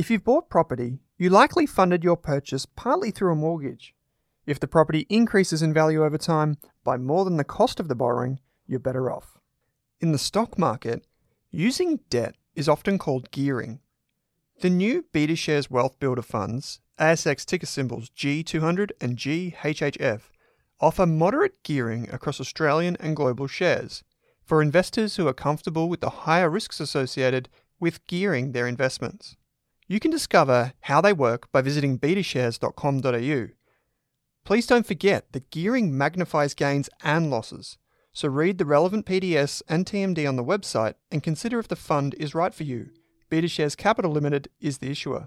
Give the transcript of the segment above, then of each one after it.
If you've bought property, you likely funded your purchase partly through a mortgage. If the property increases in value over time by more than the cost of the borrowing, you're better off. In the stock market, using debt is often called gearing. The new BetaShares Wealth Builder funds, ASX ticker symbols G200 and GHHF, offer moderate gearing across Australian and global shares for investors who are comfortable with the higher risks associated with gearing their investments. You can discover how they work by visiting betashares.com.au. Please don't forget that gearing magnifies gains and losses, so read the relevant PDS and TMD on the website and consider if the fund is right for you. BetaShares Capital Limited is the issuer.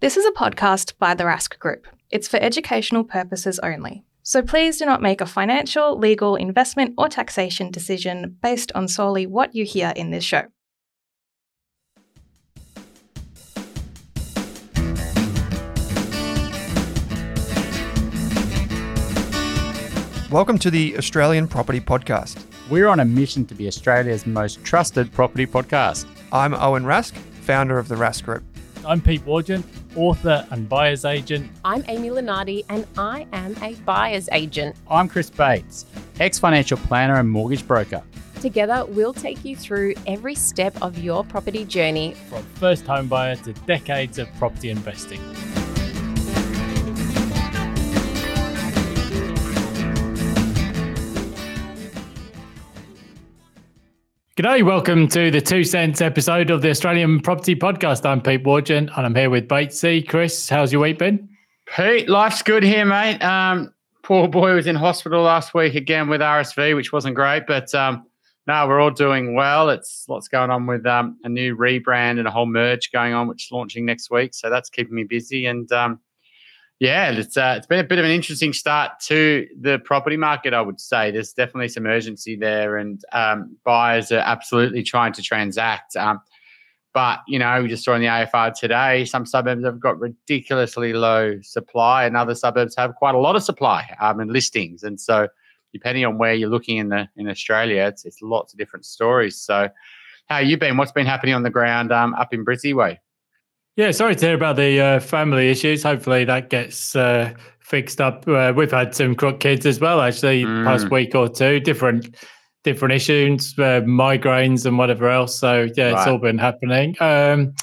This is a podcast by the Rask Group. It's for educational purposes only. So please do not make a financial, legal, investment, or taxation decision based on solely what you hear in this show. Welcome to the Australian Property Podcast. We're on a mission to be Australia's most trusted property podcast. I'm Owen Rask, founder of the Rask Group. I'm Pete Wargent, author and buyer's agent. I'm Amy Lenardi, and I am a buyer's agent. I'm Chris Bates, ex financial planner and mortgage broker. Together, we'll take you through every step of your property journey From first home buyer to decades of property investing. G'day, welcome to the Two Cents episode of the Australian Property Podcast. I'm Pete Wargent and I'm here with Batesy. Chris, how's your week been? Pete, life's good here, mate. Um, poor boy was in hospital last week again with RSV, which wasn't great, but um, no, we're all doing well. It's lots going on with um, a new rebrand and a whole merge going on, which is launching next week. So that's keeping me busy. And um, yeah, it's uh, it's been a bit of an interesting start to the property market. I would say there's definitely some urgency there, and um, buyers are absolutely trying to transact. Um, but you know, we just saw in the AFR today, some suburbs have got ridiculously low supply, and other suburbs have quite a lot of supply um, and listings. And so, depending on where you're looking in the in Australia, it's it's lots of different stories. So, how you been? What's been happening on the ground um, up in Brizzy way? Yeah, sorry to hear about the uh, family issues. Hopefully that gets uh, fixed up. Uh, we've had some crook kids as well, actually, Mm. past week or two. Different different issues, uh, migraines and whatever else. So yeah, it's all been happening. Um,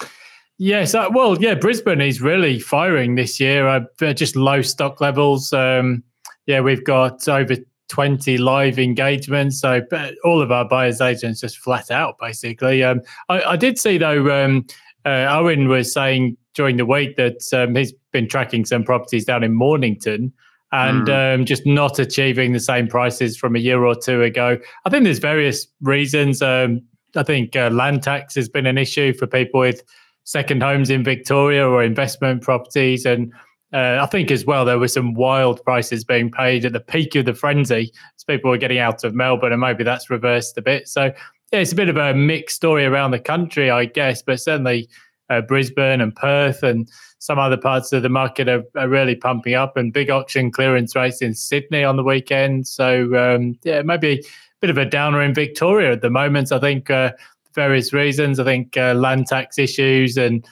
yeah, so well, yeah, Brisbane is really firing this year. Uh, just low stock levels. Um, yeah, we've got over 20 live engagements. So all of our buyers agents just flat out, basically. Um, I, I did see though. Um, uh, Owen was saying during the week that um, he's been tracking some properties down in Mornington and um, just not achieving the same prices from a year or two ago. I think there's various reasons. Um, I think uh, land tax has been an issue for people with second homes in Victoria or investment properties. And uh, I think as well, there were some wild prices being paid at the peak of the frenzy as people were getting out of Melbourne, and maybe that's reversed a bit. So, yeah, it's a bit of a mixed story around the country, I guess, but certainly uh, Brisbane and Perth and some other parts of the market are, are really pumping up, and big auction clearance rates in Sydney on the weekend. So, um, yeah, maybe a bit of a downer in Victoria at the moment. I think uh, various reasons. I think uh, land tax issues and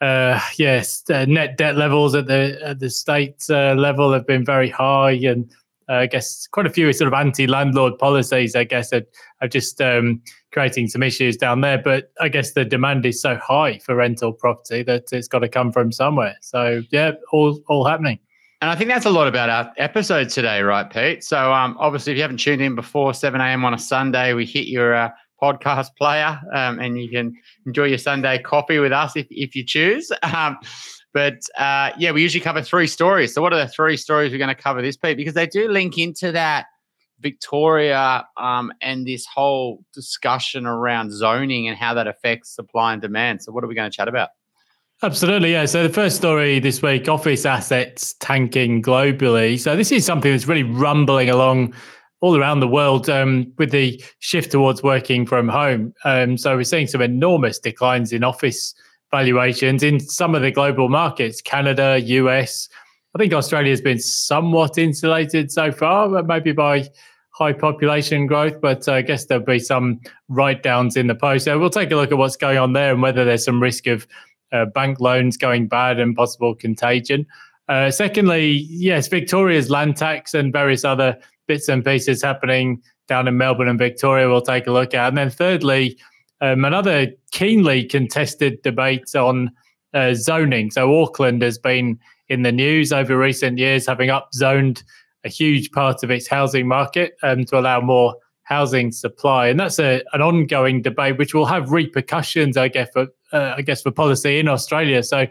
uh, yes, net debt levels at the at the state uh, level have been very high, and uh, I guess quite a few sort of anti-landlord policies. I guess are, are just um, creating some issues down there. But I guess the demand is so high for rental property that it's got to come from somewhere. So yeah, all all happening. And I think that's a lot about our episode today, right, Pete? So, um, obviously, if you haven't tuned in before 7 a.m. on a Sunday, we hit your uh, podcast player um, and you can enjoy your Sunday coffee with us if, if you choose. Um, but uh, yeah, we usually cover three stories. So, what are the three stories we're going to cover this, week? Because they do link into that Victoria um, and this whole discussion around zoning and how that affects supply and demand. So, what are we going to chat about? Absolutely, yeah. So the first story this week: office assets tanking globally. So this is something that's really rumbling along all around the world um, with the shift towards working from home. Um, so we're seeing some enormous declines in office valuations in some of the global markets: Canada, US. I think Australia has been somewhat insulated so far, maybe by high population growth, but I guess there'll be some write downs in the post. So we'll take a look at what's going on there and whether there's some risk of uh, bank loans going bad and possible contagion. Uh, secondly, yes, Victoria's land tax and various other bits and pieces happening down in Melbourne and Victoria we'll take a look at. And then thirdly, um, another keenly contested debate on uh, zoning. So Auckland has been in the news over recent years, having upzoned a huge part of its housing market um, to allow more housing supply, and that's a, an ongoing debate which will have repercussions, I guess, for uh, I guess for policy in Australia. So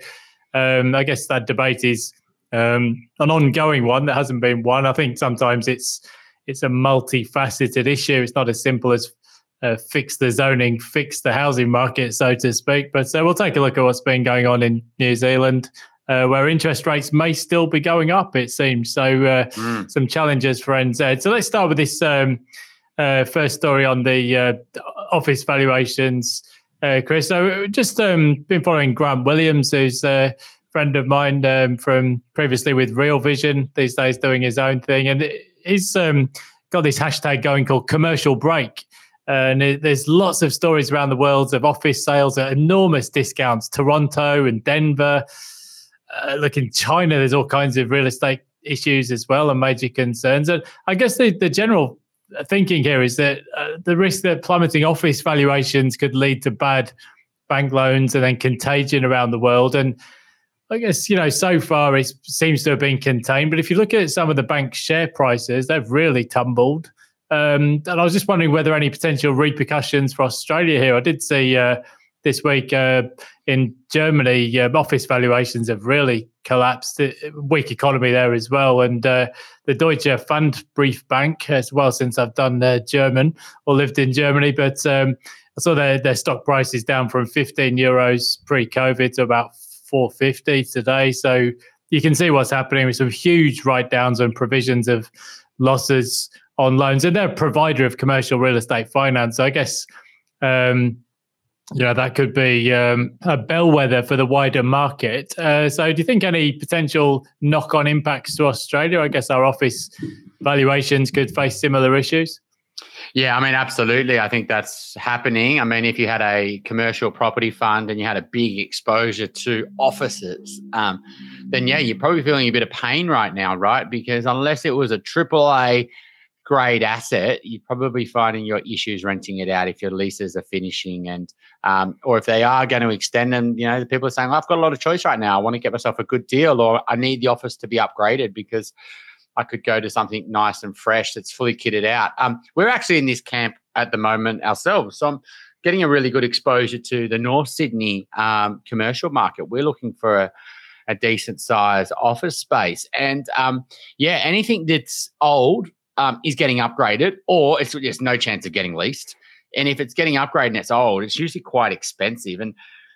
um, I guess that debate is um, an ongoing one that hasn't been won. I think sometimes it's it's a multifaceted issue. It's not as simple as uh, fix the zoning, fix the housing market, so to speak. But uh, we'll take a look at what's been going on in New Zealand, uh, where interest rates may still be going up. It seems so. Mm. Some challenges for NZ. So let's start with this um, uh, first story on the uh, office valuations uh, Chris. So just um, been following Grant Williams, who's a friend of mine um, from previously with Real Vision, these days doing his own thing, and he's um, got this hashtag going called Commercial Break. And there's lots of stories around the world of office sales at enormous discounts. Toronto and Denver. Uh, look in China, there's all kinds of real estate issues as well and major concerns. And I guess the, the general thinking here is that uh, the risk that plummeting office valuations could lead to bad bank loans and then contagion around the world. And I guess, you know, so far it seems to have been contained. But if you look at some of the bank share prices, they've really tumbled. Um, and I was just wondering whether any potential repercussions for Australia here. I did see uh, this week uh, in Germany, uh, office valuations have really collapsed. Uh, weak economy there as well. And uh, the Deutsche Pfandbriefbank as well, since I've done uh, German or lived in Germany. But um, I saw their, their stock price is down from 15 euros pre COVID to about 450 today. So you can see what's happening with some huge write downs and provisions of losses on loans. And they're a provider of commercial real estate finance. So I guess. Um, you know that could be um, a bellwether for the wider market. Uh, so, do you think any potential knock-on impacts to Australia? I guess our office valuations could face similar issues. Yeah, I mean, absolutely. I think that's happening. I mean, if you had a commercial property fund and you had a big exposure to offices, um, then yeah, you're probably feeling a bit of pain right now, right? Because unless it was a triple A grade asset, you're probably finding your issues renting it out if your leases are finishing and um, or if they are going to extend them, you know, the people are saying, I've got a lot of choice right now. I want to get myself a good deal or I need the office to be upgraded because I could go to something nice and fresh that's fully kitted out. Um, we're actually in this camp at the moment ourselves. So I'm getting a really good exposure to the North Sydney um, commercial market. We're looking for a, a decent size office space. And um, yeah, anything that's old um, is getting upgraded, or it's just no chance of getting leased. And if it's getting upgraded and it's old, it's usually quite expensive. And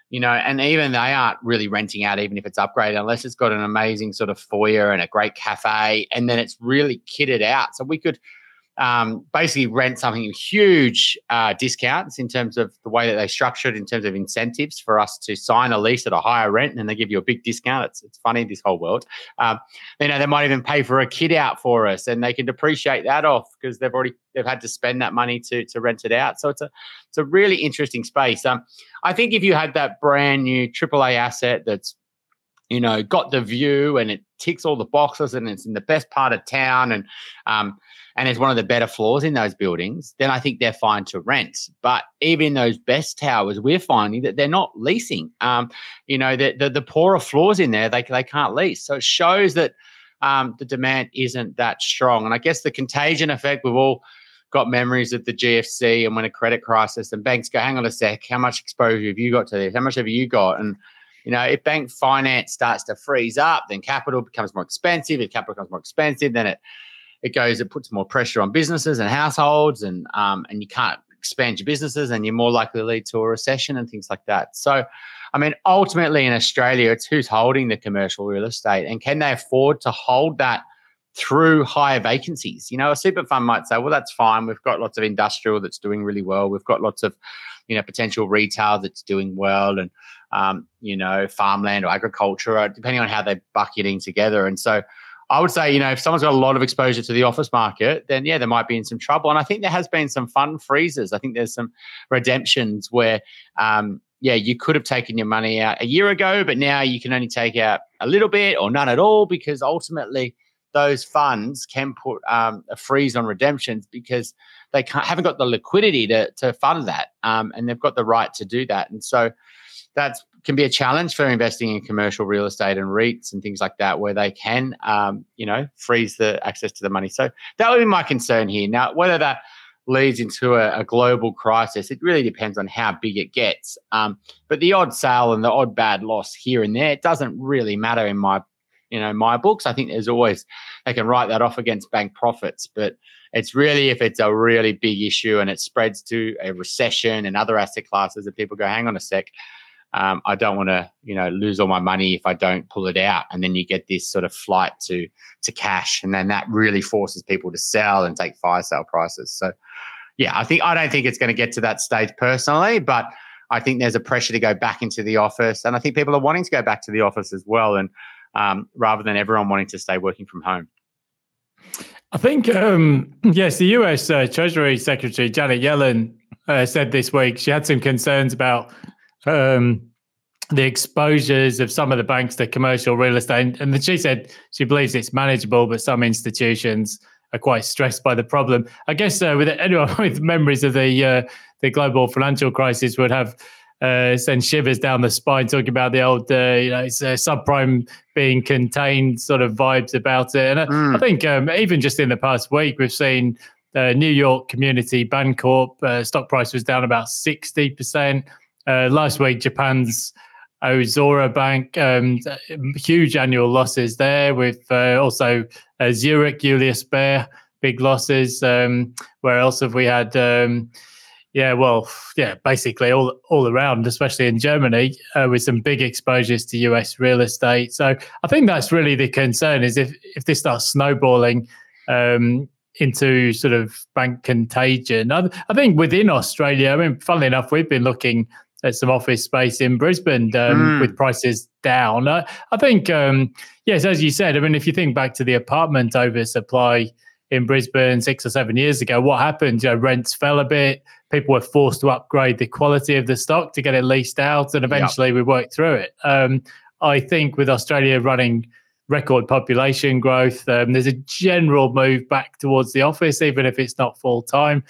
you know, and even they aren't really renting out, even if it's upgraded, unless it's got an amazing sort of foyer and a great cafe, and then it's really kitted out. So we could um, basically rent something huge uh, discounts in terms of the way that they structure it in terms of incentives for us to sign a lease at a higher rent and then they give you a big discount. It's, it's funny, this whole world. Um, you know, they might even pay for a kid out for us and they can depreciate that off because they've already they've had to spend that money to to rent it out. So it's a it's a really interesting space. Um, I think if you had that brand new AAA asset that's you know got the view and it ticks all the boxes and it's in the best part of town and um, and it's one of the better floors in those buildings, then I think they're fine to rent. But even those best towers, we're finding that they're not leasing. Um, you know, the, the, the poorer floors in there, they they can't lease. So it shows that um, the demand isn't that strong. And I guess the contagion effect, we've all got memories of the GFC and when a credit crisis and banks go, hang on a sec, how much exposure have you got to this? How much have you got? And you know, if bank finance starts to freeze up, then capital becomes more expensive. If capital becomes more expensive, then it it goes, it puts more pressure on businesses and households, and um, and you can't expand your businesses and you're more likely to lead to a recession and things like that. So, I mean, ultimately in Australia, it's who's holding the commercial real estate and can they afford to hold that through higher vacancies? You know, a super fund might say, well, that's fine. We've got lots of industrial that's doing really well. We've got lots of, you know, potential retail that's doing well and, um, you know, farmland or agriculture, depending on how they're bucketing together. And so, I would say, you know, if someone's got a lot of exposure to the office market, then yeah, they might be in some trouble. And I think there has been some fund freezes. I think there's some redemptions where, um, yeah, you could have taken your money out a year ago, but now you can only take out a little bit or none at all because ultimately those funds can put um, a freeze on redemptions because they haven't got the liquidity to, to fund that. Um, and they've got the right to do that. And so that can be a challenge for investing in commercial real estate and REITs and things like that, where they can, um, you know, freeze the access to the money. So that would be my concern here. Now, whether that leads into a, a global crisis, it really depends on how big it gets. Um, but the odd sale and the odd bad loss here and there, it doesn't really matter in my, you know, my books. I think there's always they can write that off against bank profits, but it's really if it's a really big issue and it spreads to a recession and other asset classes that people go, hang on a sec um, I don't want to, you know, lose all my money if I don't pull it out. And then you get this sort of flight to to cash, and then that really forces people to sell and take fire sale prices. So, yeah, I think I don't think it's going to get to that stage personally, but I think there's a pressure to go back into the office, and I think people are wanting to go back to the office as well, and um, rather than everyone wanting to stay working from home. I think um, yes, the U.S. Uh, Treasury Secretary Janet Yellen uh, said this week she had some concerns about um, the exposures of some of the banks to commercial real estate. And she said she believes it's manageable, but some institutions are quite stressed by the problem. I guess uh, with anyone with memories of the uh, the global financial crisis would have uh, send shivers down the spine talking about the old, uh, you know, it's, uh, subprime being contained sort of vibes about it. And mm. I think um, even just in the past week, we've seen uh, New York Community Bancorp uh, stock price was down about sixty percent. Uh, last week, Japan's Ozora Bank, um, huge annual losses there, with uh, also uh, Zurich, Julius Baer, big losses. Um, where else have we had? Um, yeah, well, yeah, basically all all around, especially in Germany, uh, with some big exposures to US real estate. So I think that's really the concern: is if if this starts snowballing. Um, into sort of bank contagion. I, I, think within Australia, I mean, funnily enough, we've been looking at some office space in Brisbane um, mm. with prices down. I, I think, um, yes, as you said, I mean, if you think back to the apartment oversupply in Brisbane six or seven years ago, what happened? You know, rents fell a bit. People were forced to upgrade the quality of the stock to get it leased out, and eventually yep. we worked through it. Um, I think with Australia running record population growth, um, there's a general move back towards the office, even if it's not full time.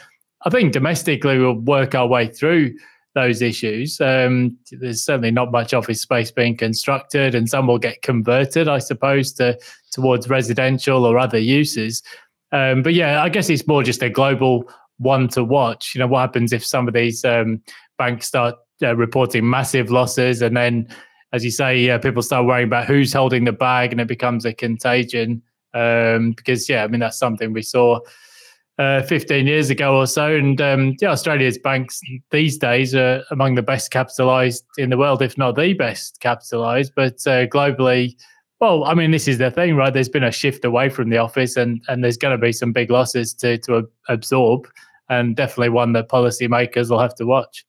I think domestically we'll work our way through those issues. Um, there's certainly not much office space being constructed, and some will get converted, I suppose, to towards residential or other uses. Um, but yeah, I guess it's more just a global one to watch. You know, what happens if some of these um, banks start uh, reporting massive losses, and then, as you say, uh, people start worrying about who's holding the bag, and it becomes a contagion. Um, because yeah, I mean that's something we saw uh, 15 years ago or so. And um, yeah, Australia's banks these days are among the best capitalized in the world, if not the best capitalized. But uh, globally, well, I mean, this is the thing, right? There's been a shift away from the office, and and there's going to be some big losses to to absorb, and definitely one that policymakers will have to watch.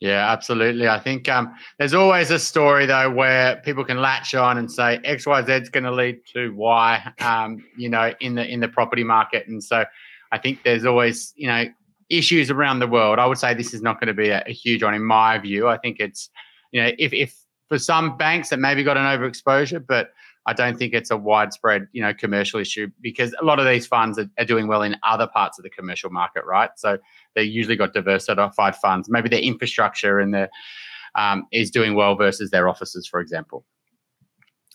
Yeah, absolutely. I think um, there's always a story though where people can latch on and say X, Y, Z is going to lead to Y. Um, you know, in the in the property market, and so I think there's always, you know, issues around the world. I would say this is not going to be a, a huge one in my view. I think it's, you know, if, if for some banks that maybe got an overexposure, but I don't think it's a widespread, you know, commercial issue because a lot of these funds are, are, doing well in other parts of the commercial market, right? So they usually got diversified funds. Maybe their infrastructure and their um, is doing well versus their offices, for example.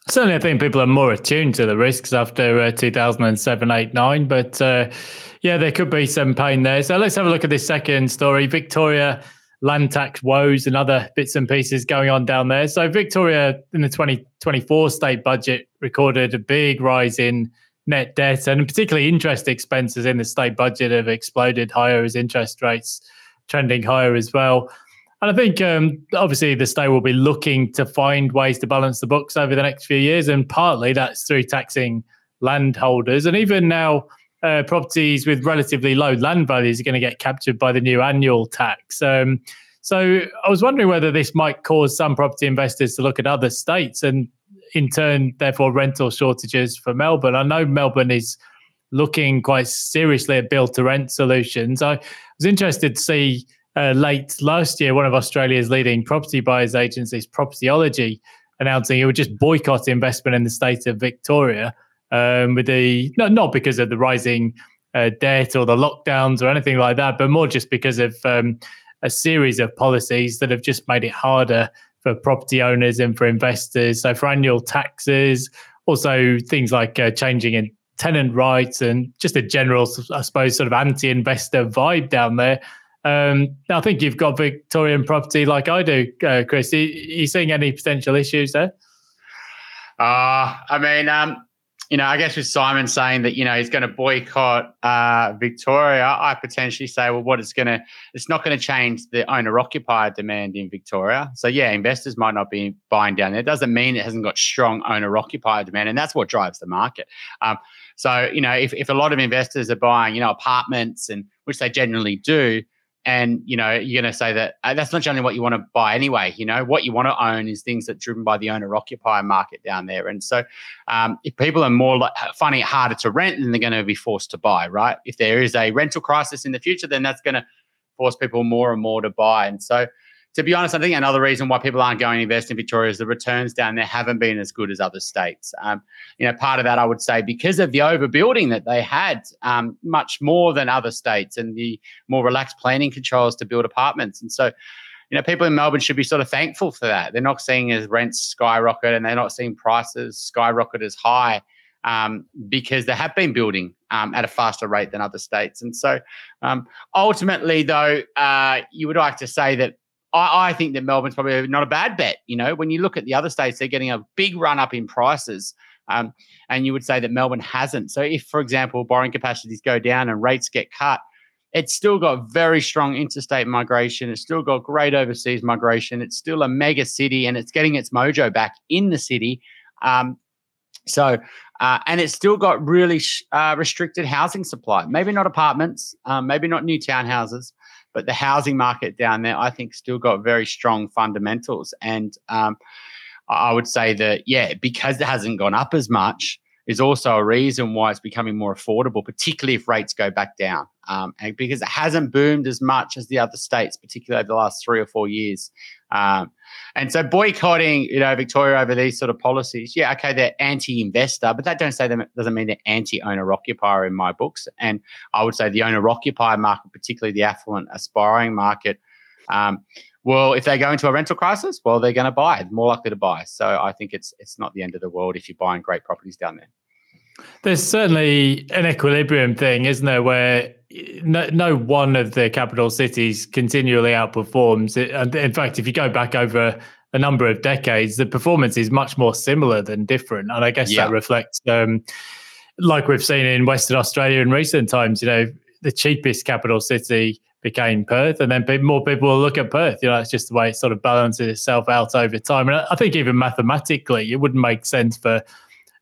Certainly, I think people are more attuned to the risks after uh, 2007, 8, 9. But uh, yeah, there could be some pain there. So let's have a look at this second story Victoria land tax woes and other bits and pieces going on down there. So, Victoria in the 2024 state budget recorded a big rise in net debt and particularly interest expenses in the state budget have exploded higher as interest rates trending higher as well. And I think um, obviously the state will be looking to find ways to balance the books over the next few years, and partly that's through taxing landholders. And even now, uh, properties with relatively low land values are going to get captured by the new annual tax. Um, so I was wondering whether this might cause some property investors to look at other states and in turn, therefore, rental shortages for Melbourne. I know Melbourne is looking quite seriously at build to rent solutions. I was interested to see uh, late last year one of Australia's leading property buyers agencies, Propertyology, announcing it would just boycott investment in the state of Victoria um, with the not not because of the rising uh, debt or the lockdowns or anything like that, but more just because of um, a series of policies that have just made it harder for property owners and for investors. So for annual taxes, also things like uh, changing in tenant rights and just a general, I suppose, sort of anti-investor vibe down there. Um, I think you've got Victorian property like I do, uh, Chris. Are you seeing any potential issues there? Uh, I mean, um, you know, I guess with Simon saying that, you know, he's going to boycott uh, Victoria, I potentially say, well, what it's going to, it's not going to change the owner occupier demand in Victoria. So, yeah, investors might not be buying down there. It doesn't mean it hasn't got strong owner occupier demand. And that's what drives the market. Um, so, you know, if, if a lot of investors are buying, you know, apartments and which they generally do, and you know you're going to say that uh, that's not generally what you want to buy anyway you know? What you want to own is things that are driven by the owner occupier market down there. And so um, if people are more like finding it harder to rent then they're going to be forced to buy right? If there is a rental crisis in the future then that's going to force people more and more to buy. And so to be honest, I think another reason why people aren't going to invest in Victoria is the returns down there haven't been as good as other states. Um, you know, part of that I would say because of the overbuilding that they had, um, much more than other states, and the more relaxed planning controls to build apartments. And so, you know, people in Melbourne should be sort of thankful for that. They're not seeing as rents skyrocket, and they're not seeing prices skyrocket as high. Um, because they have been building um, at a faster rate than other states. And so um, ultimately, though, uh, you would like to say that I, I, think that Melbourne's probably not a bad bet. You know, when you look at the other states, they're getting a big run up in prices. Um, and you would say that Melbourne hasn't. So if, for example, borrowing capacities go down and rates get cut, it's still got very strong interstate migration. It's still got great overseas migration. It's still a mega city and it's getting its mojo back in the city. Um, so, uh, and it's still got really sh- uh, restricted housing supply. Maybe not apartments, um, maybe not new townhouses, but the housing market down there, I think, still got very strong fundamentals. And um, I would say that, yeah, because it hasn't gone up as much, is also a reason why it's becoming more affordable, particularly if rates go back down. Um, and because it hasn't boomed as much as the other states, particularly over the last three or four years. Um, and so boycotting, you know, Victoria over these sort of policies, yeah, okay, they're anti-investor, but that don't say them doesn't mean they're anti-owner occupier in my books. And I would say the owner occupier market, particularly the affluent aspiring market, um, well, if they go into a rental crisis, well, they're going to buy, more likely to buy. So I think it's it's not the end of the world if you're buying great properties down there. There's certainly an equilibrium thing, isn't there, where no, no one of the capital cities continually outperforms. And in fact, if you go back over a number of decades, the performance is much more similar than different. And I guess yeah. that reflects, um, like we've seen in Western Australia in recent times, you know, the cheapest capital city became Perth, and then more people will look at Perth. You know, it's just the way it sort of balances itself out over time. And I think even mathematically, it wouldn't make sense for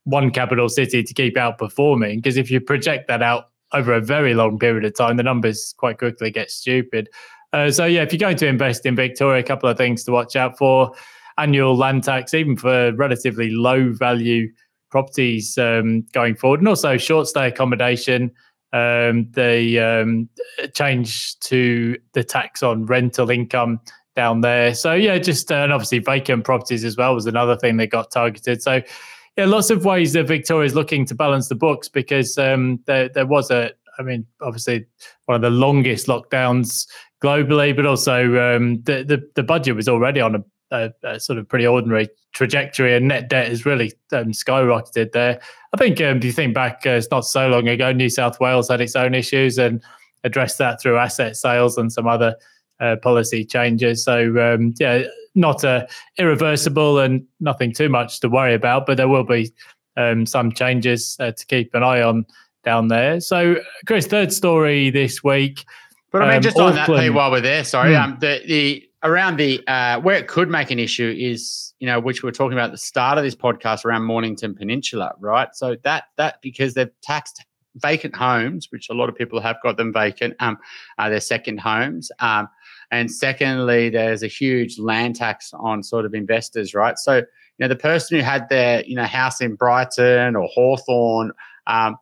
one capital city to keep outperforming because if you project that out over a very long period of time, the numbers quite quickly get stupid. Uh, so yeah, if you're going to invest in Victoria, a couple of things to watch out for: annual land tax, even for relatively low value properties um, going forward, and also short stay accommodation. Um, the um, change to the tax on rental income down there. So yeah, just uh, and obviously vacant properties as well was another thing that got targeted. So yeah, lots of ways that Victoria is looking to balance the books because um, there there was a, I mean, obviously one of the longest lockdowns globally, but also um, the, the, the budget was already on a, a, a, sort of pretty ordinary trajectory, and net debt has really um, skyrocketed there. I think um, if you think back, uh, it's not so long ago, New South Wales had its own issues and addressed that through asset sales and some other uh, policy changes. So um, yeah, not uh, irreversible and nothing too much to worry about, but there will be um, some changes uh, to keep an eye on down there. So, Chris, third story this week. But I mean, um, just on that, Pete, while we're there, sorry, mm. um, the the around the uh, where it could make an issue is you know which we are talking about at the start of this podcast around Mornington Peninsula, right? So that that because they've taxed vacant homes, which a lot of people have got them vacant, um, uh, their second homes. Um, and secondly, there's a huge land tax on sort of investors, right? So, you know, the person who had their, you know, house in Brighton or Hawthorn, um,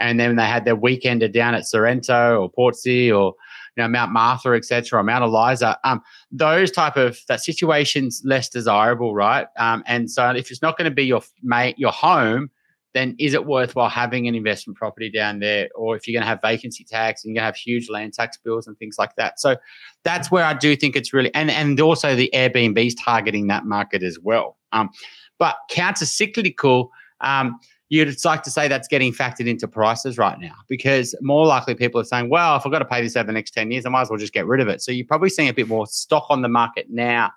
and then they had their weekender down at Sorrento or Portsea or, you know, Mount Martha, etc., or Mount Eliza, um, those type of that situation's less desirable, right? Um, and so if it's not going to be your mate, your home, then is it worthwhile having an investment property down there? Or if you're going to have vacancy tax and you're going to have huge land tax bills and things like that. So that's where I do think it's really, and, and also the Airbnb's targeting that market as well. Um, but counter cyclical, um, you'd like to say that's getting factored into prices right now because more likely people are saying, well, if I've got to pay this over the next 10 years, I might as well just get rid of it. So you're probably seeing a bit more stock on the market now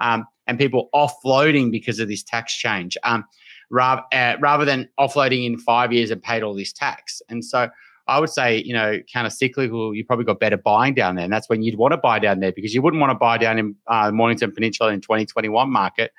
um, and people offloading because of this tax change. Um, rather, uh, rather than offloading in five years and paid all this tax. And so I would say, you know, kind of cyclical, you probably got better buying down there. And that's when you'd want to buy down there because you wouldn't want to buy down in uh, Mornington Peninsula in 2021 market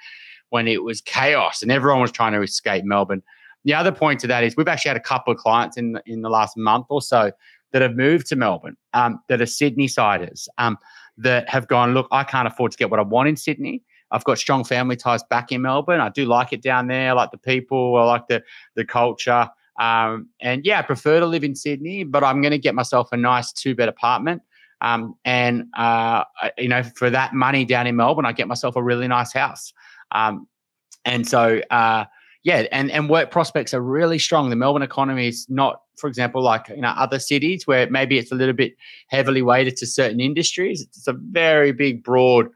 when it was chaos and everyone was trying to escape Melbourne. The other point to that is we've actually had a couple of clients in in the last month or so that have moved to Melbourne, um, that are Sydney siders, um, that have gone, look, I can't afford to get what I want in Sydney. I've got strong family ties back in Melbourne. I do like it down there. I like the people. I like the the culture. Um, and yeah, I prefer to live in Sydney, but I'm going to get myself a nice two bed apartment. Um, and uh, you know, for that money down in Melbourne, I get myself a really nice house. Um, and so, uh, yeah, and and work prospects are really strong. The Melbourne economy is not, for example, like you know other cities where maybe it's a little bit heavily weighted to certain industries. It's a very big, broad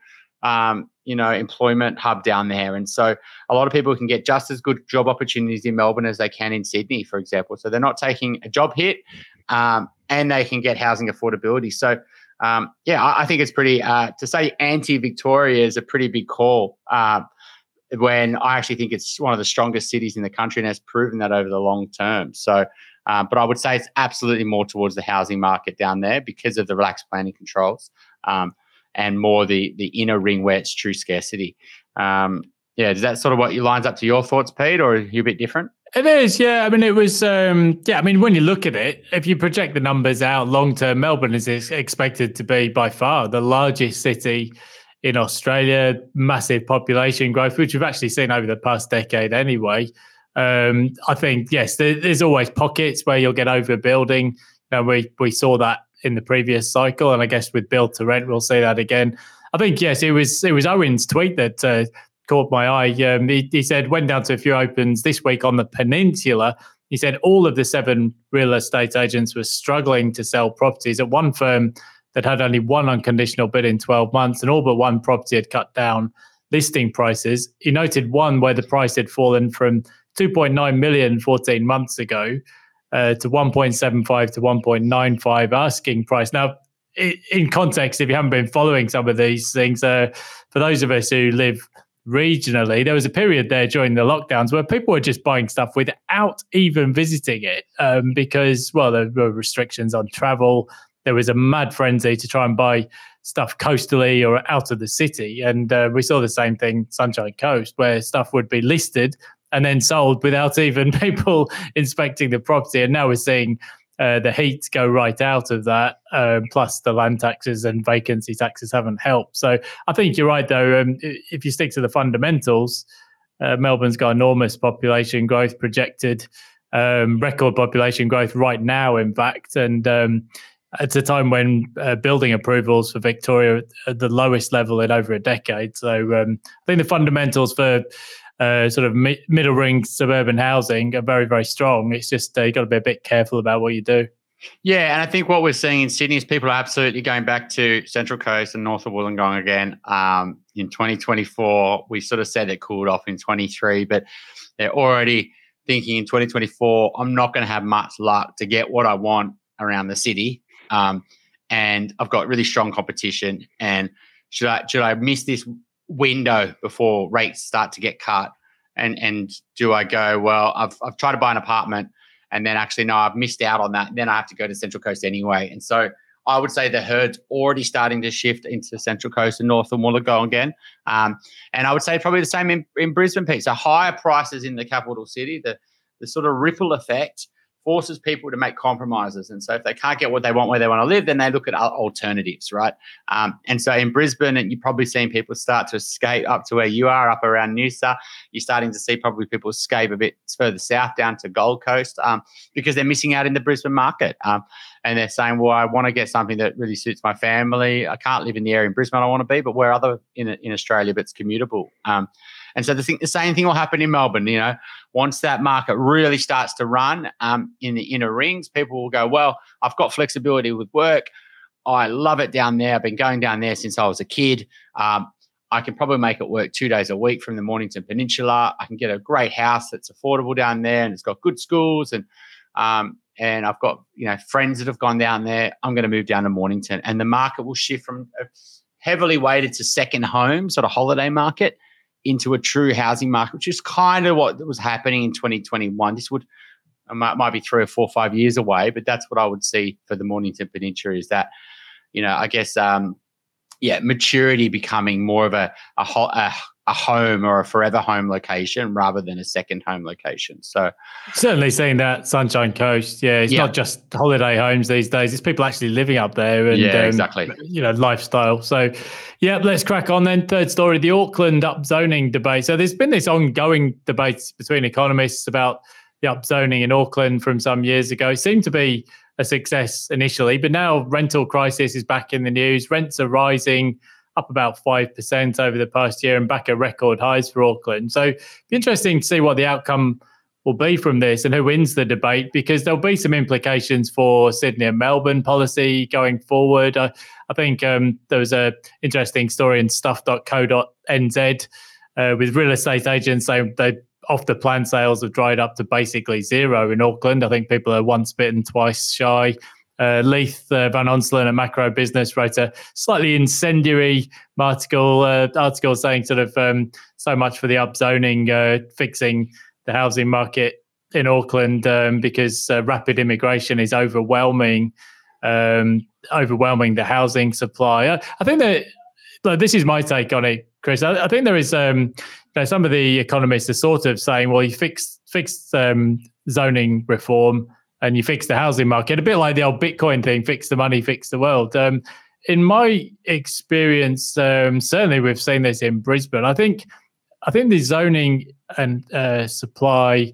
um, you know, employment hub down there. And so a lot of people can get just as good job opportunities in Melbourne as they can in Sydney, for example. So they're not taking a job hit um, and they can get housing affordability. So, um, yeah, I, I, think it's pretty, uh, to say anti Victoria is a pretty big call. Uh, when I actually think it's one of the strongest cities in the country and has proven that over the long term. So, um, but I would say it's absolutely more towards the housing market down there because of the relaxed planning controls. Um, and more the the inner ring where it's true scarcity. Um, yeah, is that sort of what you lines up to your thoughts, Pete, or are you a bit different? It is, yeah. I mean, it was, um, yeah. I mean, when you look at it, if you project the numbers out long term, Melbourne is expected to be by far the largest city in Australia. Massive population growth, which we've actually seen over the past decade, anyway. Um, I think yes, there, there's always pockets where you'll get overbuilding. And we we saw that in the previous cycle, and I guess with build to rent, we'll see that again. I think yes, it was it was Owen's tweet that uh, caught my eye. Um, he, he, said went down to a few opens this week on the peninsula. He said all of the seven real estate agents were struggling to sell properties at one firm that had only one unconditional bid in 12 months, and all but one property had cut down listing prices. He noted one where the price had fallen from 2.9 million 14 months ago uh, to 1.75 to 1.95 asking price. Now, in context, if you haven't been following some of these things, uh, for those of us who live regionally, there was a period there during the lockdowns where people were just buying stuff without even visiting it um, because, well, there were restrictions on travel. There was a mad frenzy to try and buy stuff coastally or out of the city. And uh, we saw the same thing, Sunshine Coast, where stuff would be listed and then sold without even people inspecting the property. And now we're seeing uh, the heat go right out of that. Uh, plus, the land taxes and vacancy taxes haven't helped. So I think you're right, though. Um, if you stick to the fundamentals, uh, Melbourne's got enormous population growth projected, um, record population growth right now, in fact, and um, it's a time when uh, building approvals for Victoria are at the lowest level in over a decade. So um, I think the fundamentals for uh, sort of mi- middle ring suburban housing are very, very strong. It's just uh, you've got to be a bit careful about what you do. Yeah, and I think what we're seeing in Sydney is people are absolutely going back to Central Coast and north of Wollongong again. Um, in 2024, we sort of said it cooled off in 23, but they're already thinking in 2024, I'm not going to have much luck to get what I want around the city. Um, and I've got really strong competition. And should I should I miss this window before rates start to get cut and and do I go well? I've I've tried to buy an apartment, and then actually no, I've missed out on that. Then I have to go to Central Coast anyway, and so I would say the herd's already starting to shift into Central Coast and North and Wollongong again. Um, and I would say probably the same in, in Brisbane, Pete. So higher prices in the capital city, the the sort of ripple effect forces people to make compromises. And so if they can't get what they want where they want to live, then they look at alternatives, right? Um, and so in Brisbane, and you've probably seen people start to escape up to where you are, up around Noosa. You're starting to see probably people escape a bit further south down to Gold Coast um, because they're missing out in the Brisbane market. Um, and they're saying, well, I want to get something that really suits my family. I can't live in the area in Brisbane I want to be, but where other in, in Australia, but it's commutable. Um, and so the, thing, the same thing will happen in Melbourne. You know, once that market really starts to run um, in the inner rings, people will go, well, I've got flexibility with work. I love it down there. I've been going down there since I was a kid. Um, I can probably make it work two days a week from the Mornington Peninsula. I can get a great house that's affordable down there, and it's got good schools, and um, and I've got you know friends that have gone down there. I'm going to move down to Mornington, and the market will shift from heavily weighted to second home, sort of holiday market, into a true housing market, which is kind of what was happening in 2021. This would might, might be three or four, five years away, but that's what I would see for the Mornington Peninsula is that, you know, I guess, um, yeah, maturity becoming more of a, a, a a home or a forever home location rather than a second home location. So certainly seeing that Sunshine Coast, yeah, it's yeah. not just holiday homes these days; it's people actually living up there and yeah, um, exactly, you know, lifestyle. So yeah, let's crack on then. Third story: the Auckland upzoning debate. So there's been this ongoing debate between economists about the upzoning in Auckland from some years ago. It seemed to be a success initially, but now rental crisis is back in the news. Rents are rising up about 5% over the past year and back at record highs for Auckland. So it'd be interesting to see what the outcome will be from this and who wins the debate because there'll be some implications for Sydney and Melbourne policy going forward. I, I think um, there was a interesting story in stuff.co.nz uh, with real estate agents saying they off the plan sales have dried up to basically zero in Auckland. I think people are once bitten, twice shy. Uh, Leith uh, Van Onselen a Macro Business wrote a slightly incendiary article, uh, article saying sort of um, so much for the upzoning, uh, fixing the housing market in Auckland um, because uh, rapid immigration is overwhelming, um, overwhelming the housing supply. I, I think that like, this is my take on it, Chris. I, I think there is um, you know, some of the economists are sort of saying, well, you fix fix um, zoning reform and you fix the housing market. A bit like the old Bitcoin thing: fix the money, fix the world. Um, in my experience, um, certainly we've seen this in Brisbane. I think, I think the zoning and uh, supply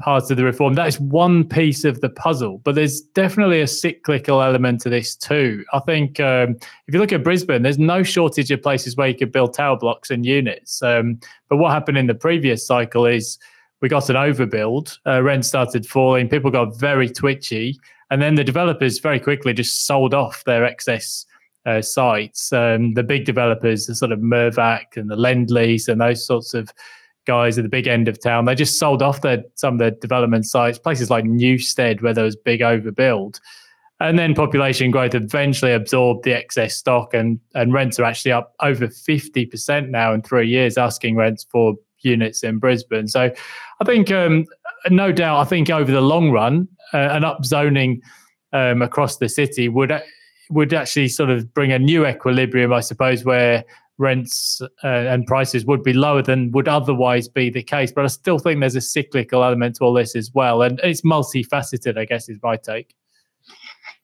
parts of the reform that is one piece of the puzzle, but there's definitely a cyclical element to this too. I think um, if you look at Brisbane, there's no shortage of places where you could build tower blocks and units. Um, but what happened in the previous cycle is we got an overbuild. Uh, rent started falling. People got very twitchy, and then the developers very quickly just sold off their excess uh, sites. Um, the big developers, the sort of Mirvac and the Lendlease and those sorts of guys at the big end of town, they just sold off their some of their development sites. Places like Newstead, where there was big overbuild. And then population growth eventually absorbed the excess stock, and, and rents are actually up over 50% now in three years, asking rents for units in Brisbane. So I think, um, no doubt, I think over the long run, uh, an upzoning um, across the city would would actually sort of bring a new equilibrium, I suppose, where rents uh, and prices would be lower than would otherwise be the case. But I still think there's a cyclical element to all this as well, and it's multifaceted. I guess is my take.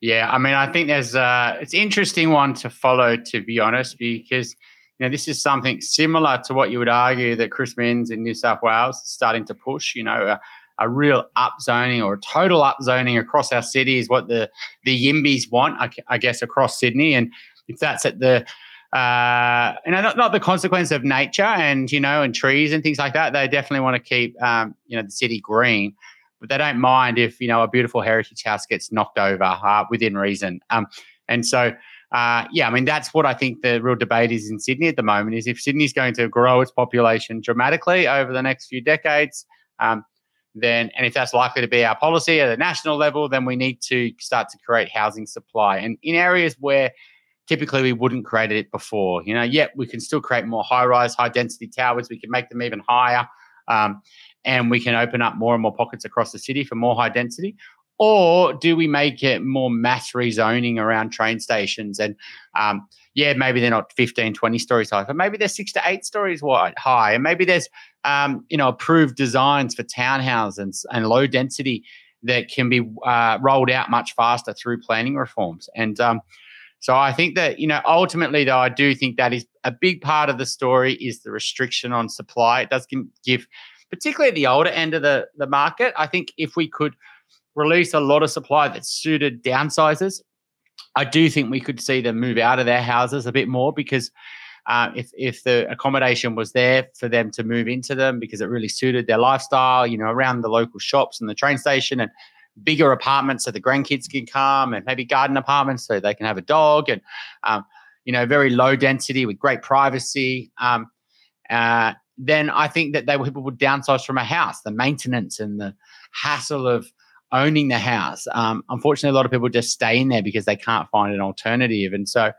Yeah, I mean, I think there's uh, it's interesting one to follow, to be honest, because you know, this is something similar to what you would argue that Chris Minns in New South Wales is starting to push. You know, a, a real upzoning or a total upzoning across our city is what the the Yimbys want, I, I guess, across Sydney. And if that's at the uh, you know, not, not the consequence of nature and you know, and trees and things like that. They definitely want to keep um, you know the city green, but they don't mind if you know a beautiful heritage house gets knocked over uh, within reason. Um, and so uh, yeah, I mean, that's what I think the real debate is in Sydney at the moment is if Sydney's going to grow its population dramatically over the next few decades, um, then, and if that's likely to be our policy at a national level, then we need to start to create housing supply. And in areas where typically we wouldn't create it before, you know, yet we can still create more high rise, high density towers. We can make them even higher. Um, and we can open up more and more pockets across the city for more high density? Or do we make it more mass rezoning around train stations? And um, yeah, maybe they're not 15, 20 stories high, but maybe they're six to eight stories wide, high. And maybe there's, um, you know, approved designs for townhouses and, and low density that can be uh, rolled out much faster through planning reforms. And um, so I think that, you know, ultimately, though, I do think that is a big part of the story is the restriction on supply. It does give, particularly at the older end of the, the market, I think if we could release a lot of supply that suited downsizers, I do think we could see them move out of their houses a bit more because uh, if if the accommodation was there for them to move into them because it really suited their lifestyle, you know, around the local shops and the train station and bigger apartments so the grandkids can come and maybe garden apartments so they can have a dog and um, you know very low density with great privacy um, uh, then i think that they people would downsize from a house. The maintenance and the hassle of owning the house um, unfortunately a lot of people just stay in there because they can't find an alternative and so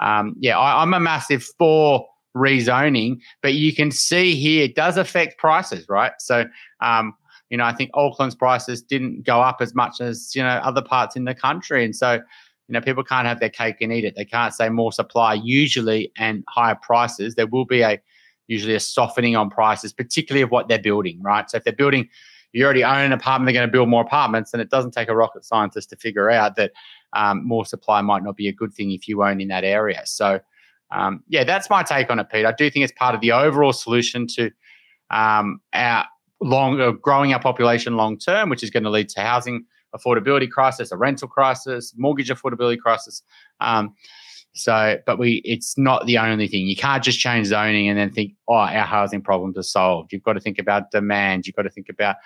um, yeah I, i'm a massive for rezoning but you can see here it does affect prices right so um, you know, I think Auckland's prices didn't go up as much as, you know, other parts in the country. And so, you know, people can't have their cake and eat it. They can't say more supply usually and higher prices. There will be a usually a softening on prices, particularly of what they're building, right? So if they're building, you already own an apartment, they're going to build more apartments, and it doesn't take a rocket scientist to figure out that um, more supply might not be a good thing if you own in that area. So, um, yeah, that's my take on it, Pete. I do think it's part of the overall solution to um, our long uh, growing our population long term, which is going to lead to housing affordability crisis, a rental crisis, mortgage affordability crisis. Um, so, but we it's not the only thing. You can't just change zoning and then think, oh, our housing problems are solved. You've got to think about demand. You've got to think about,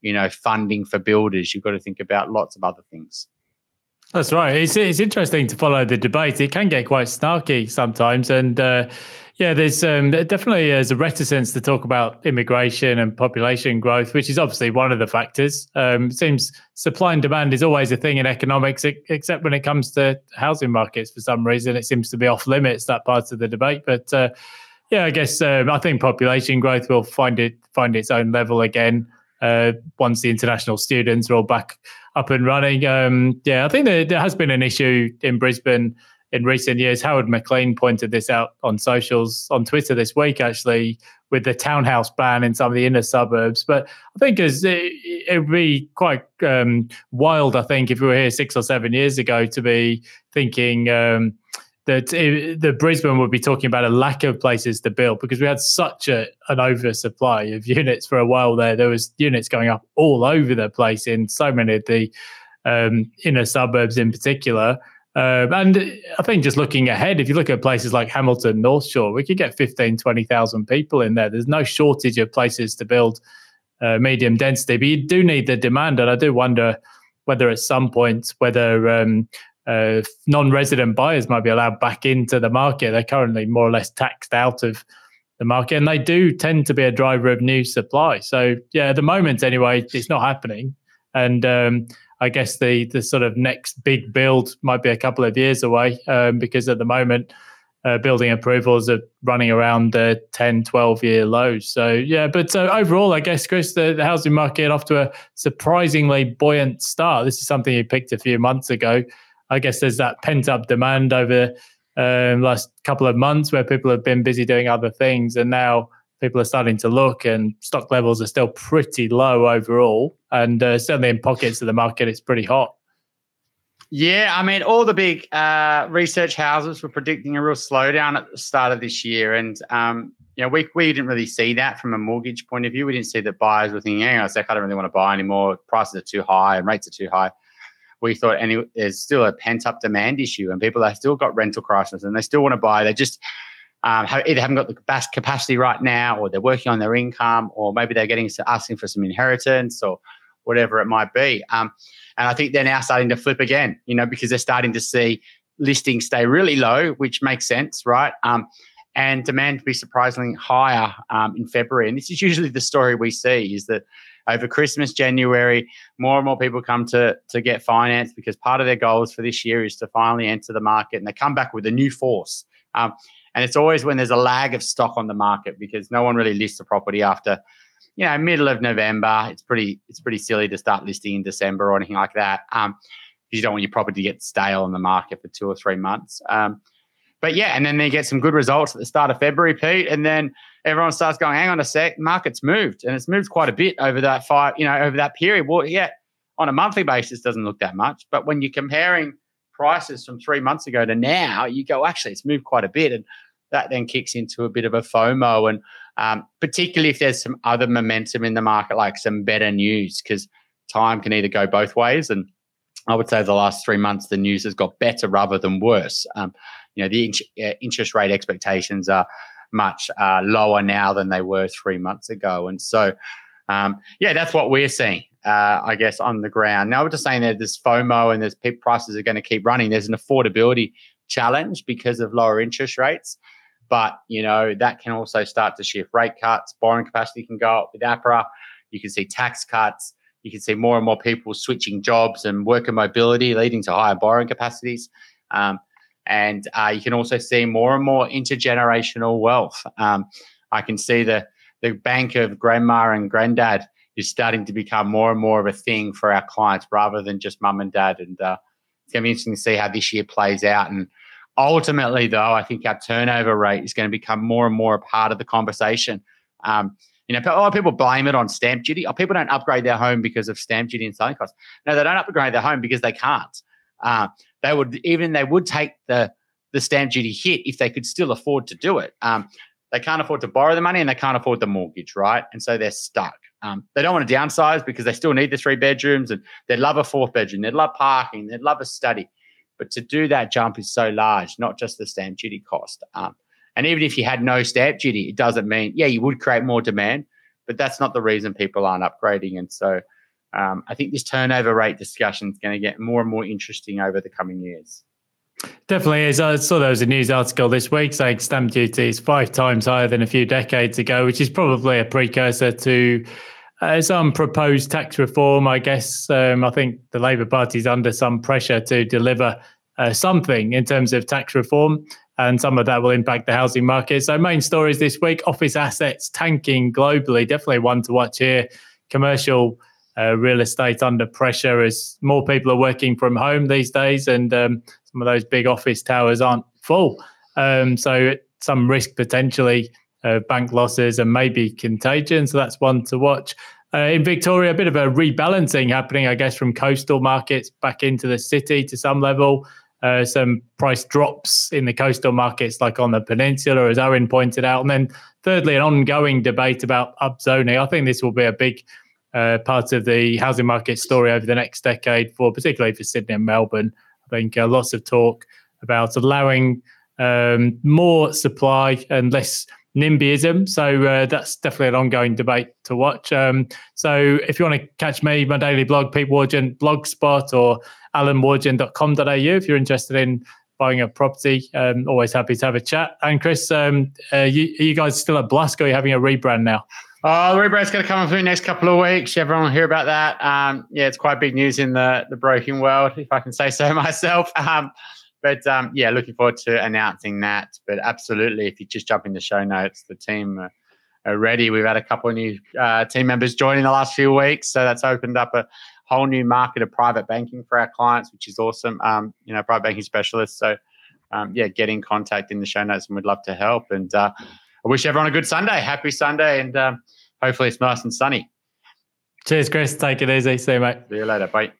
you know, funding for builders. You've got to think about lots of other things. That's right. It's it's interesting to follow the debate. It can get quite snarky sometimes, and uh, yeah, there's um, definitely there's a reticence to talk about immigration and population growth, which is obviously one of the factors. Um, seems supply and demand is always a thing in economics, except when it comes to housing markets. For some reason, it seems to be off limits that part of the debate. But uh, yeah, I guess um, I think population growth will find it find its own level again uh, once the international students are all back up and running. Um, yeah, I think there, there, has been an issue in Brisbane in recent years. Howard McLean pointed this out on socials on Twitter this week, actually, with the townhouse ban in some of the inner suburbs. But I think it, it would be quite um, wild, I think, if we were here six or seven years ago to be thinking. Um, that it, the Brisbane would be talking about a lack of places to build because we had such a, an oversupply of units for a while there. There was units going up all over the place in so many of the um, inner suburbs in particular. Uh, and I think just looking ahead, if you look at places like Hamilton, North Shore, we could get 15, 20,000 people in there. There's no shortage of places to build uh, medium density, but you do need the demand. And I do wonder whether at some point, whether um, uh, non-resident buyers might be allowed back into the market. They're currently more or less taxed out of the market, and they do tend to be a driver of new supply. So yeah, at the moment anyway, it's not happening, and um, I guess the the sort of next big build might be a couple of years away um, because at the moment. Uh, building approvals are running around the 10, 12 year lows. So, yeah, but uh, overall, I guess, Chris, the, the housing market off to a surprisingly buoyant start. This is something you picked a few months ago. I guess there's that pent up demand over um, last couple of months where people have been busy doing other things, and now people are starting to look, and stock levels are still pretty low overall, and uh, certainly in pockets of the market, it's pretty hot. Yeah, I mean, all the big uh, research houses were predicting a real slowdown at the start of this year, and um, you know, we we didn't really see that from a mortgage point of view. We didn't see that buyers were thinking, "Hang on a sec, I don't really want to buy anymore. Prices are too high and rates are too high." We thought any there's still a pent up demand issue and people have still got rental crisis and they still want to buy. They just um, either haven't got the best capacity right now or they're working on their income or maybe they're getting asking for some inheritance or whatever it might be. Um, and I think they're now starting to flip again, you know, because they're starting to see listings stay really low, which makes sense, right? Um, and demand to be surprisingly higher um, in February. And this is usually the story we see is that over Christmas, January, more and more people come to to get finance because part of their goals for this year is to finally enter the market, and they come back with a new force. Um, and it's always when there's a lag of stock on the market because no one really lists a property after you know, middle of November, it's pretty it's pretty silly to start listing in December or anything like that. Um, because you don't want your property to get stale on the market for two or three months. Um, but yeah, and then they get some good results at the start of February, Pete, and then everyone starts going, "Hang on a sec, market's moved, and it's moved quite a bit over that five, you know, over that period." Well, yeah, on a monthly basis, doesn't look that much, but when you're comparing prices from three months ago to now, you go, actually, it's moved quite a bit, and that then kicks into a bit of a FOMO, and um, particularly if there's some other momentum in the market, like some better news, because time can either go both ways, and I would say the last three months the news has got better rather than worse. Um, you know, the in- uh, interest rate expectations are much uh, lower now than they were three months ago, and so um, yeah, that's what we're seeing uh, I guess, on the ground. Now, we're just saying that there's FOMO and there's prices are going to keep running. There's an affordability challenge because of lower interest rates. But, you know, that can also start to shift rate cuts. Borrowing capacity can go up with APRA. You can see tax cuts. You can see more and more people switching jobs and worker mobility, leading to higher borrowing capacities. Um, and uh, you can also see more and more intergenerational wealth. Um, I can see the the bank of grandma and granddad is starting to become more and more of a thing for our clients rather than just mum and dad. And uh, it's going to be interesting to see how this year plays out. And ultimately, though, I think our turnover rate is going to become more and more a part of the conversation. Um, you know, a lot of people blame it on stamp duty. Oh, people don't upgrade their home because of stamp duty and selling costs. No, they don't upgrade their home because they can't. Uh, they would even they would take the the stamp duty hit if they could still afford to do it. Um, they can't afford to borrow the money and they can't afford the mortgage, right? And so they're stuck. Um, they don't want to downsize because they still need the three bedrooms and they'd love a fourth bedroom. They'd love parking. They'd love a study. But to do that jump is so large, not just the stamp duty cost. Um, and even if you had no stamp duty, it doesn't mean, yeah, you would create more demand, but that's not the reason people aren't upgrading. And so um, I think this turnover rate discussion is going to get more and more interesting over the coming years. Definitely is. I saw there was a news article this week saying stamp duty is five times higher than a few decades ago, which is probably a precursor to uh, some proposed tax reform. I guess um, I think the Labor Party is under some pressure to deliver uh, something in terms of tax reform, and some of that will impact the housing market. So, main stories this week: office assets tanking globally. Definitely one to watch here. Commercial uh, real estate under pressure as more people are working from home these days, and um, some of those big office towers aren't full. Um, so some risk potentially uh, bank losses and maybe contagion. So that's one to watch. Uh, in Victoria, a bit of a rebalancing happening, I guess, from coastal markets back into the city to some level. Uh, some price drops in the coastal markets, like on the peninsula, as Owen pointed out. And then, thirdly, an ongoing debate about upzoning. I think this will be a big uh, part of the housing market story over the next decade, for particularly for Sydney and Melbourne. I think uh, lots of talk about allowing um, more supply and less NIMBYism. So uh, that's definitely an ongoing debate to watch. Um, so if you want to catch me, my daily blog, Pete Wargent blogspot or allenwargent.com.au if you're interested in buying a property. Um, always happy to have a chat. And Chris, um, uh, you, are you guys still at Blusk or are you having a rebrand now? Oh, the rebrand's going to come through next couple of weeks. Everyone will hear about that. Um, yeah, it's quite big news in the the broking world, if I can say so myself. Um, but um, yeah, looking forward to announcing that. But absolutely, if you just jump in the show notes, the team are, are ready. We've had a couple of new uh, team members join in the last few weeks, so that's opened up a whole new market of private banking for our clients, which is awesome. Um, you know, private banking specialists. So um, yeah, get in contact in the show notes, and we'd love to help. And uh, I wish everyone a good Sunday. Happy Sunday, and um, hopefully it's nice and sunny. Cheers, Chris. Take it easy. See you, mate. See you later. Bye.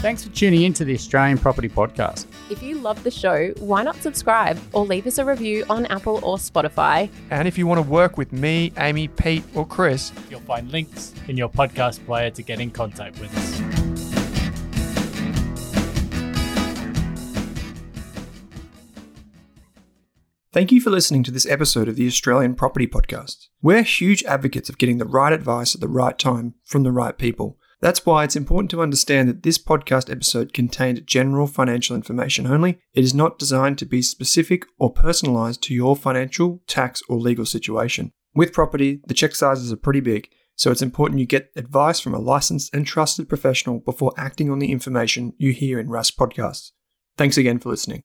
Thanks for tuning in to the Australian Property Podcast. If you love the show, why not subscribe or leave us a review on Apple or Spotify? And if you want to work with me, Amy, Pete, or Chris, you'll find links in your podcast player to get in contact with us. Thank you for listening to this episode of the Australian Property Podcast. We're huge advocates of getting the right advice at the right time from the right people. That's why it's important to understand that this podcast episode contained general financial information only. It is not designed to be specific or personalized to your financial, tax, or legal situation. With property, the check sizes are pretty big, so it's important you get advice from a licensed and trusted professional before acting on the information you hear in Rask podcasts. Thanks again for listening.